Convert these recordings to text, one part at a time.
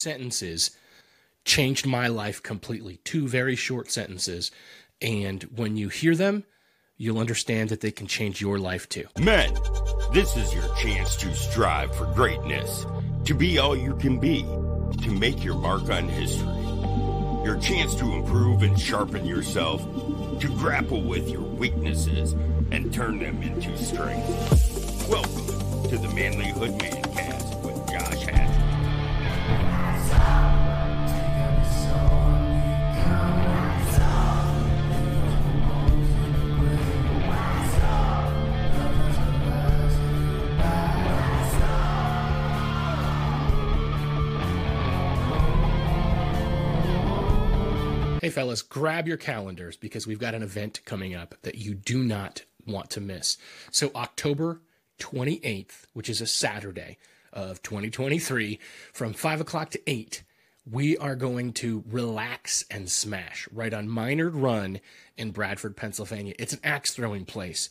sentences changed my life completely. Two very short sentences. And when you hear them, you'll understand that they can change your life too. Men, this is your chance to strive for greatness, to be all you can be, to make your mark on history. Your chance to improve and sharpen yourself, to grapple with your weaknesses and turn them into strength. Welcome to the Manlihood Mancast Hey, fellas, grab your calendars because we've got an event coming up that you do not want to miss. So, October 28th, which is a Saturday of 2023, from 5 o'clock to 8, we are going to relax and smash right on Minard Run in Bradford, Pennsylvania. It's an axe throwing place,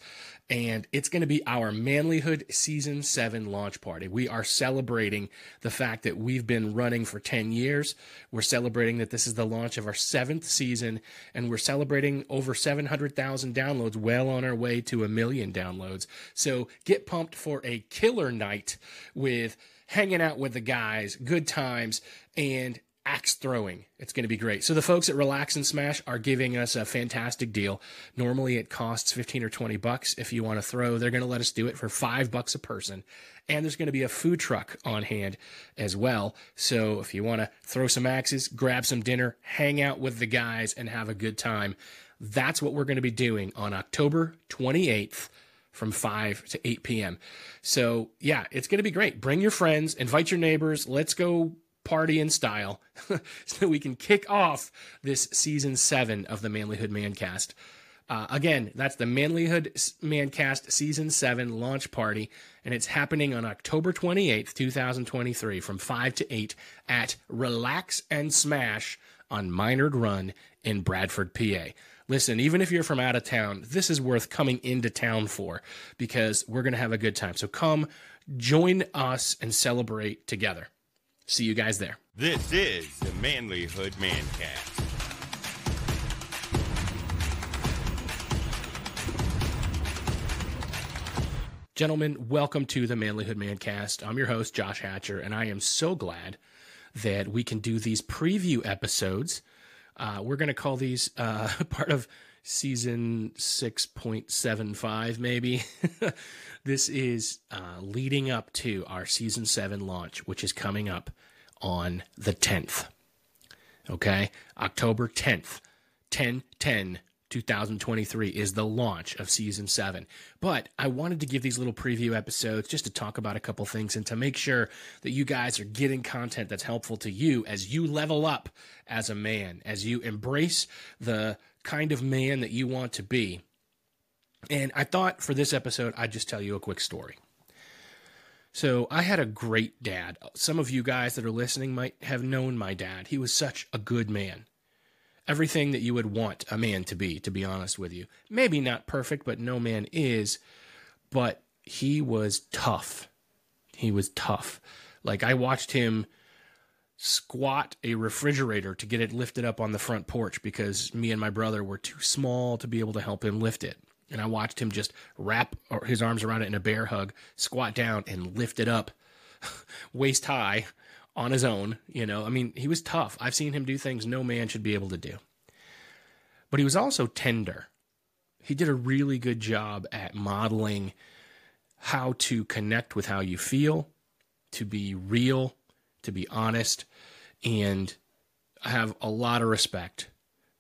and it's going to be our Manlihood Season 7 launch party. We are celebrating the fact that we've been running for 10 years. We're celebrating that this is the launch of our seventh season, and we're celebrating over 700,000 downloads, well on our way to a million downloads. So get pumped for a killer night with hanging out with the guys, good times, and throwing. It's going to be great. So the folks at Relax and Smash are giving us a fantastic deal. Normally it costs 15 or 20 bucks if you want to throw. They're going to let us do it for 5 bucks a person. And there's going to be a food truck on hand as well. So if you want to throw some axes, grab some dinner, hang out with the guys and have a good time, that's what we're going to be doing on October 28th from 5 to 8 p.m. So, yeah, it's going to be great. Bring your friends, invite your neighbors. Let's go party in style so we can kick off this season seven of the Manlihood Mancast. Uh, again, that's the Manlihood Mancast season seven launch party, and it's happening on October 28th, 2023, from 5 to 8 at Relax and Smash on Minard Run in Bradford, PA. Listen, even if you're from out of town, this is worth coming into town for because we're going to have a good time. So come join us and celebrate together. See you guys there. This is the Manlihood Mancast. Gentlemen, welcome to the Manlihood Mancast. I'm your host, Josh Hatcher, and I am so glad that we can do these preview episodes. Uh, we're going to call these uh, part of season 6.75, maybe. this is uh, leading up to our season 7 launch, which is coming up on the 10th. Okay? October 10th, 10 10 2023 is the launch of season 7. But I wanted to give these little preview episodes just to talk about a couple things and to make sure that you guys are getting content that's helpful to you as you level up as a man, as you embrace the kind of man that you want to be. And I thought for this episode, I'd just tell you a quick story. So, I had a great dad. Some of you guys that are listening might have known my dad. He was such a good man everything that you would want a man to be, to be honest with you. Maybe not perfect, but no man is. But he was tough. He was tough. Like I watched him squat a refrigerator to get it lifted up on the front porch because me and my brother were too small to be able to help him lift it. And I watched him just wrap his arms around it in a bear hug, squat down, and lift it up waist high on his own. You know, I mean, he was tough. I've seen him do things no man should be able to do. But he was also tender. He did a really good job at modeling how to connect with how you feel, to be real, to be honest, and I have a lot of respect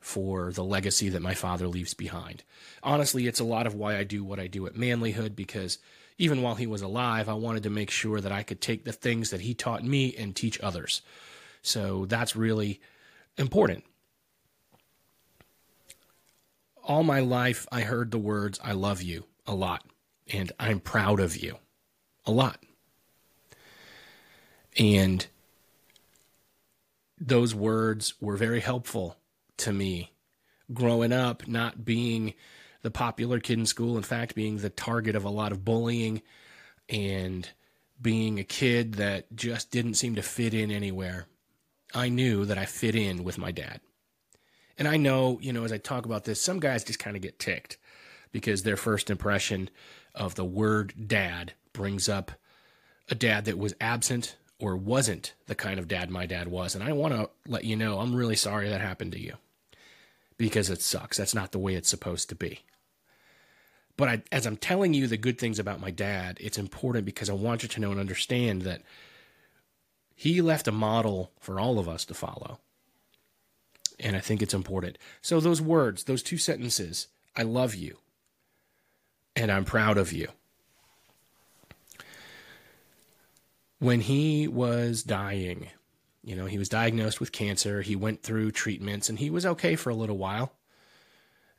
for the legacy that my father leaves behind. Honestly, it's a lot of why I do what I do at Manlihood because even while he was alive, I wanted to make sure that I could take the things that he taught me and teach others. So that's really important. All my life, I heard the words, I love you a lot, and I'm proud of you a lot. And those words were very helpful to me growing up, not being the popular kid in school. In fact, being the target of a lot of bullying and being a kid that just didn't seem to fit in anywhere. I knew that I fit in with my dad. And I know, you know, as I talk about this, some guys just kind of get ticked because their first impression of the word dad brings up a dad that was absent or wasn't the kind of dad my dad was. And I want to let you know I'm really sorry that happened to you because it sucks. That's not the way it's supposed to be. But I, as I'm telling you the good things about my dad, it's important because I want you to know and understand that he left a model for all of us to follow. And I think it's important. So, those words, those two sentences, I love you and I'm proud of you. When he was dying, you know, he was diagnosed with cancer. He went through treatments and he was okay for a little while.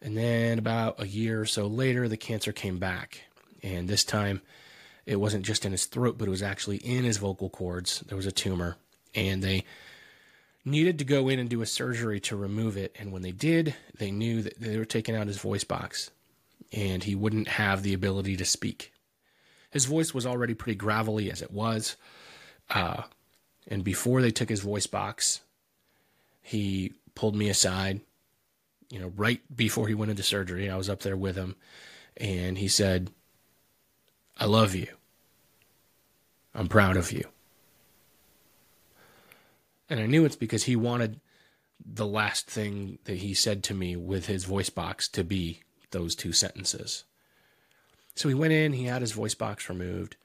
And then about a year or so later, the cancer came back. And this time, it wasn't just in his throat, but it was actually in his vocal cords. There was a tumor. And they needed to go in and do a surgery to remove it. And when they did, they knew that they were taking out his voice box and he wouldn't have the ability to speak. His voice was already pretty gravelly as it was. Uh, and before they took his voice box, he pulled me aside, you know, right before he went into surgery. I was up there with him, and he said, I love you. I'm proud of you. And I knew it's because he wanted the last thing that he said to me with his voice box to be those two sentences. So he went in, he had his voice box removed,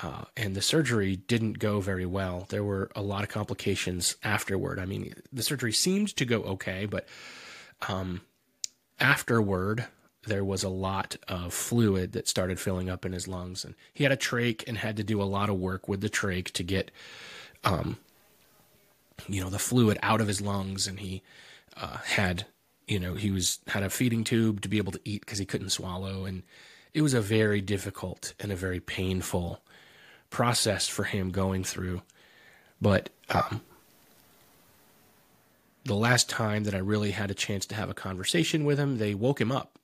uh, and the surgery didn't go very well. There were a lot of complications afterward. I mean, the surgery seemed to go okay, but um, afterward, there was a lot of fluid that started filling up in his lungs. And he had a trach and had to do a lot of work with the trach to get, um, you know, the fluid out of his lungs. And he uh, had, you know, he was had a feeding tube to be able to eat because he couldn't swallow. And it was a very difficult and a very painful process for him going through. But um, the last time that I really had a chance to have a conversation with him, they woke him up.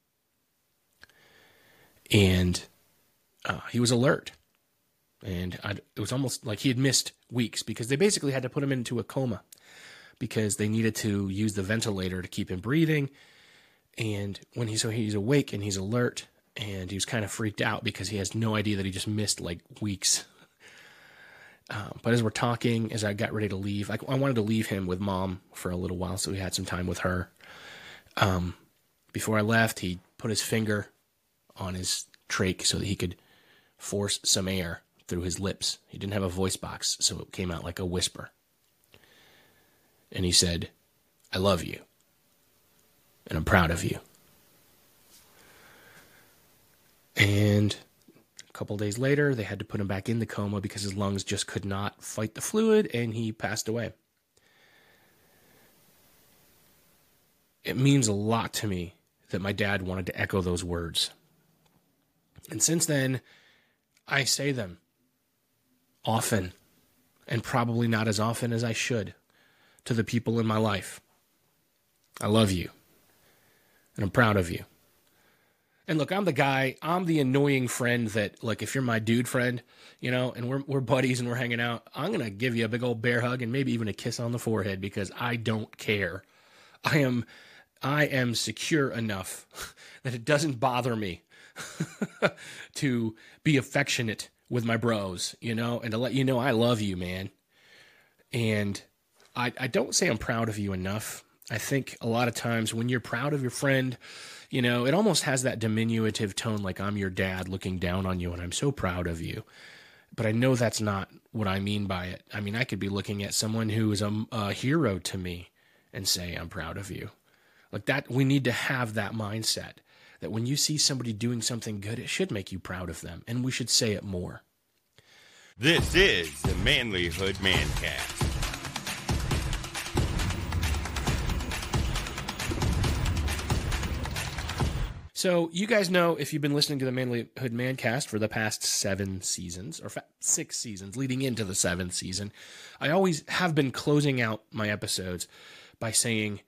And uh, he was alert. And I'd, it was almost like he had missed weeks because they basically had to put him into a coma because they needed to use the ventilator to keep him breathing. And when he's so he's awake and he's alert, and he was kind of freaked out because he has no idea that he just missed like weeks um, but as we're talking, as I got ready to leave, I, I, wanted to leave him with mom for a little while, so we had some time with her. Um, before I left, he put his finger on his trach so that he could force some air through his lips. He didn't have a voice box, so it came out like a whisper. And he said, I love you, and I'm proud of you. And couple days later, they had to put him back in the coma because his lungs just could not fight the fluid and he passed away. It means a lot to me that my dad wanted to echo those words. And since then, I say them often, and probably not as often as I should, to the people in my life. I love you, and I'm proud of you. And look, I'm the guy, I'm the annoying friend that, like, if you're my dude friend, you know, and we're, we're buddies and we're hanging out, I'm going to give you a big old bear hug and maybe even a kiss on the forehead because I don't care. I am, I am secure enough that it doesn't bother me to be affectionate with my bros, you know, and to let you know I love you, man. And I, I don't say I'm proud of you enough. I think a lot of times when you're proud of your friend, you know, it almost has that diminutive tone, like I'm your dad looking down on you and I'm so proud of you. But I know that's not what I mean by it. I mean, I could be looking at someone who is a, a hero to me and say, I'm proud of you. Like that, we need to have that mindset that when you see somebody doing something good, it should make you proud of them. And we should say it more. This is the Manlihood Mancast. So you guys know if you've been listening to the Manlihood Mancast for the past seven seasons or six seasons leading into the seventh season, I always have been closing out my episodes by saying,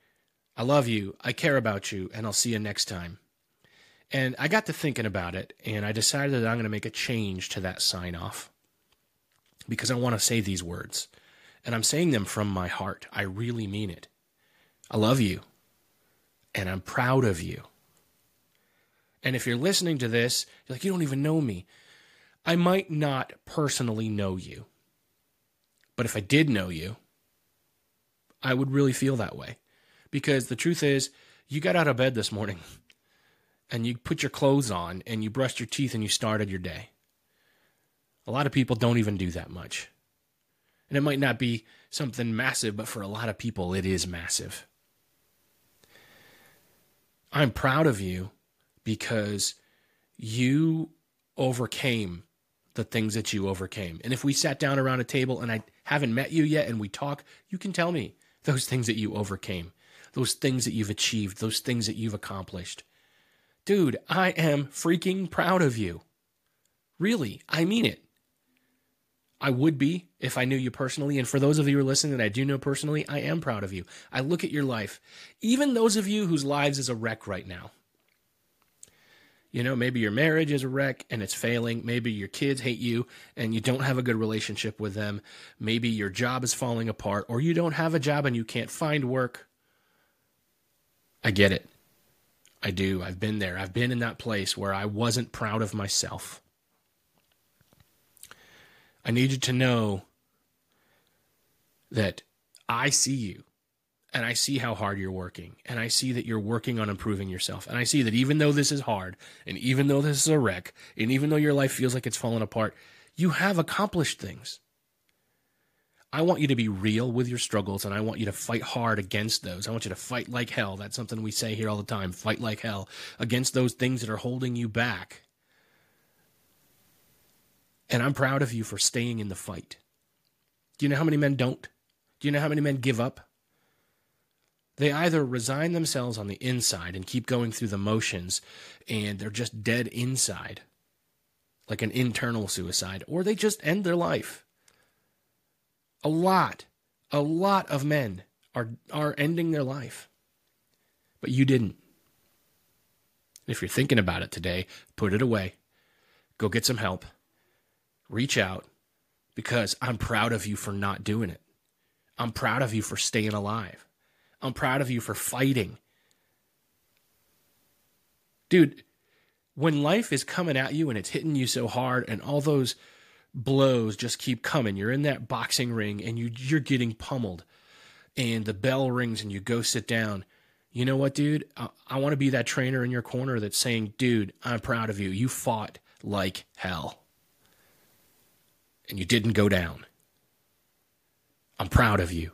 "I love you, I care about you, and I'll see you next time." And I got to thinking about it, and I decided that I'm going to make a change to that sign off because I want to say these words, And I'm saying them from my heart. I really mean it. I love you. And I'm proud of you. And if you're listening to this, you're like, you don't even know me. I might not personally know you. But if I did know you, I would really feel that way. Because the truth is, you got out of bed this morning and you put your clothes on and you brushed your teeth and you started your day. A lot of people don't even do that much. And it might not be something massive, but for a lot of people, it is massive. I'm proud of you because you overcame the things that you overcame. And if we sat down around a table and I haven't met you yet and we talk, you can tell me those things that you overcame, those things that you've achieved, those things that you've accomplished. Dude, I am freaking proud of you. Really, I mean it. I would be if I knew you personally. And for those of you who are listening that I do know personally, I am proud of you. I look at your life, even those of you whose lives is a wreck right now. You know, maybe your marriage is a wreck and it's failing. Maybe your kids hate you and you don't have a good relationship with them. Maybe your job is falling apart or you don't have a job and you can't find work. I get it. I do. I've been there. I've been in that place where I wasn't proud of myself. I need you to know that I see you and I see how hard you're working and I see that you're working on improving yourself. And I see that even though this is hard and even though this is a wreck and even though your life feels like it's falling apart, you have accomplished things. I want you to be real with your struggles and I want you to fight hard against those. I want you to fight like hell. That's something we say here all the time fight like hell against those things that are holding you back. And I'm proud of you for staying in the fight. Do you know how many men don't? Do you know how many men give up? They either resign themselves on the inside and keep going through the motions and they're just dead inside, like an internal suicide, or they just end their life. A lot, a lot of men are, are ending their life. But you didn't. If you're thinking about it today, put it away. Go get some help reach out because I'm proud of you for not doing it. I'm proud of you for staying alive. I'm proud of you for fighting. Dude, when life is coming at you and it's hitting you so hard and all those blows just keep coming, you're in that boxing ring and you you're getting pummeled and the bell rings and you go sit down. You know what, dude? I, I want to be that trainer in your corner that's saying, dude, I'm proud of you. You fought like hell and you didn't go down. I'm proud of you.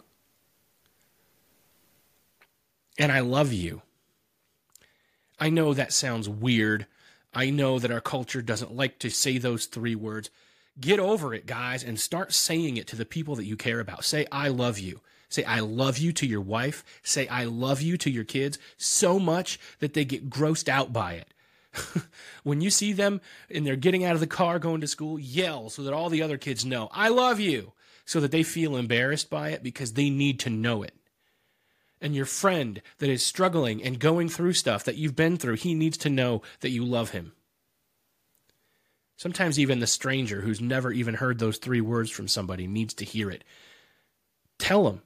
And I love you. I know that sounds weird. I know that our culture doesn't like to say those three words. Get over it, guys, and start saying it to the people that you care about. Say, I love you. Say, I love you to your wife. Say, I love you to your kids so much that they get grossed out by it. when you see them and they're getting out of the car going to school, yell so that all the other kids know, I love you, so that they feel embarrassed by it because they need to know it. And your friend that is struggling and going through stuff that you've been through, he needs to know that you love him. Sometimes even the stranger who's never even heard those three words from somebody needs to hear it. Tell him.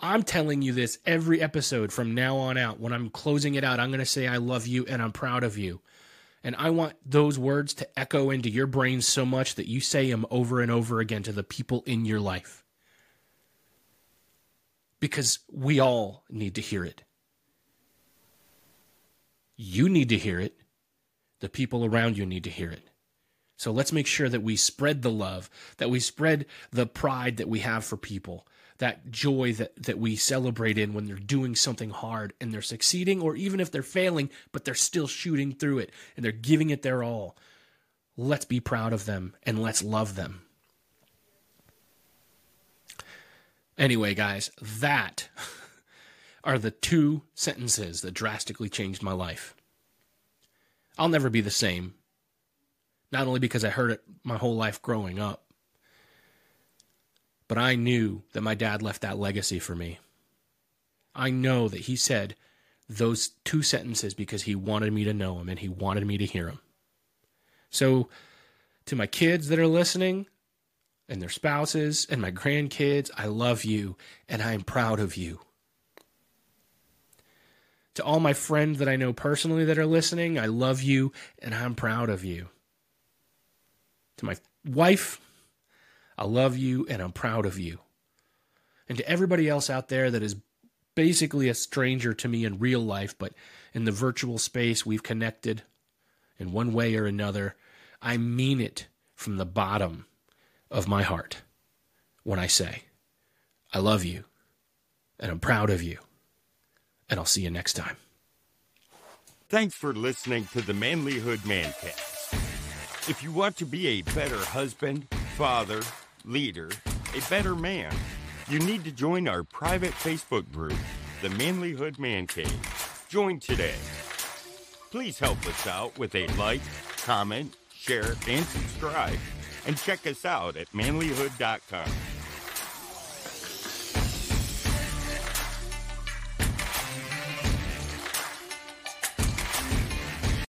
I'm telling you this every episode from now on out. When I'm closing it out, I'm going to say, I love you and I'm proud of you. And I want those words to echo into your brain so much that you say them over and over again to the people in your life. Because we all need to hear it. You need to hear it. The people around you need to hear it. So let's make sure that we spread the love, that we spread the pride that we have for people, that joy that, that we celebrate in when they're doing something hard and they're succeeding, or even if they're failing, but they're still shooting through it and they're giving it their all. Let's be proud of them and let's love them. Anyway, guys, that are the two sentences that drastically changed my life. I'll never be the same. Not only because I heard it my whole life growing up, but I knew that my dad left that legacy for me. I know that he said those two sentences because he wanted me to know him and he wanted me to hear him. So, to my kids that are listening, and their spouses and my grandkids, I love you and I am proud of you. To all my friends that I know personally that are listening, I love you and I'm proud of you. To my wife, I love you and I'm proud of you. And to everybody else out there that is basically a stranger to me in real life, but in the virtual space we've connected in one way or another, I mean it from the bottom of my heart when I say, I love you and I'm proud of you. And I'll see you next time. Thanks for listening to the Manlihood Mancast. If you want to be a better husband, father, leader, a better man, you need to join our private Facebook group, the Manlihood Man Cave. Join today. Please help us out with a like, comment, share, and subscribe. And check us out at manlihood.com.